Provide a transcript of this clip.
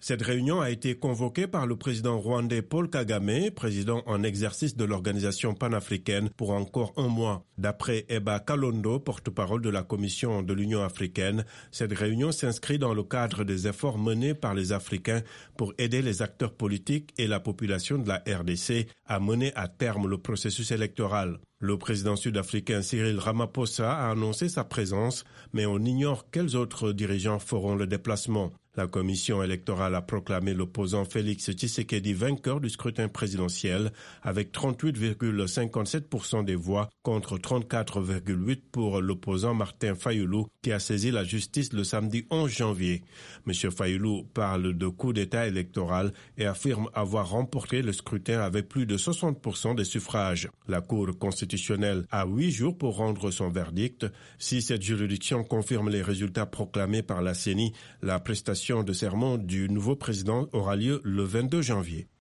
Cette réunion a été convoquée par le président rwandais Paul Kagame, président en exercice de l'organisation panafricaine, pour encore un mois. D'après Eba Kalondo, porte-parole de la Commission de l'Union africaine, cette réunion s'inscrit dans le cadre des efforts menés par les Africains pour aider les acteurs politiques et la population de la RDC à mener à terme le processus électoral. Le président sud-africain Cyril Ramaphosa a annoncé sa présence, mais on ignore quels autres dirigeants feront le déplacement. La commission électorale a proclamé l'opposant Félix Tshisekedi vainqueur du scrutin présidentiel avec 38,57% des voix contre 34,8% pour l'opposant Martin Fayoulou qui a saisi la justice le samedi 11 janvier. M. Fayoulou parle de coup d'État électoral et affirme avoir remporté le scrutin avec plus de 60% des suffrages. La Cour constitutionnelle a huit jours pour rendre son verdict. Si cette juridiction confirme les résultats proclamés par la CENI, la prestation de serment du nouveau président aura lieu le 22 janvier.